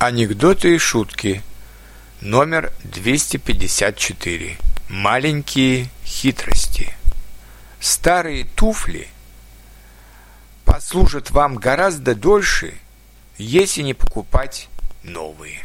Анекдоты и шутки. Номер 254. Маленькие хитрости. Старые туфли послужат вам гораздо дольше, если не покупать новые.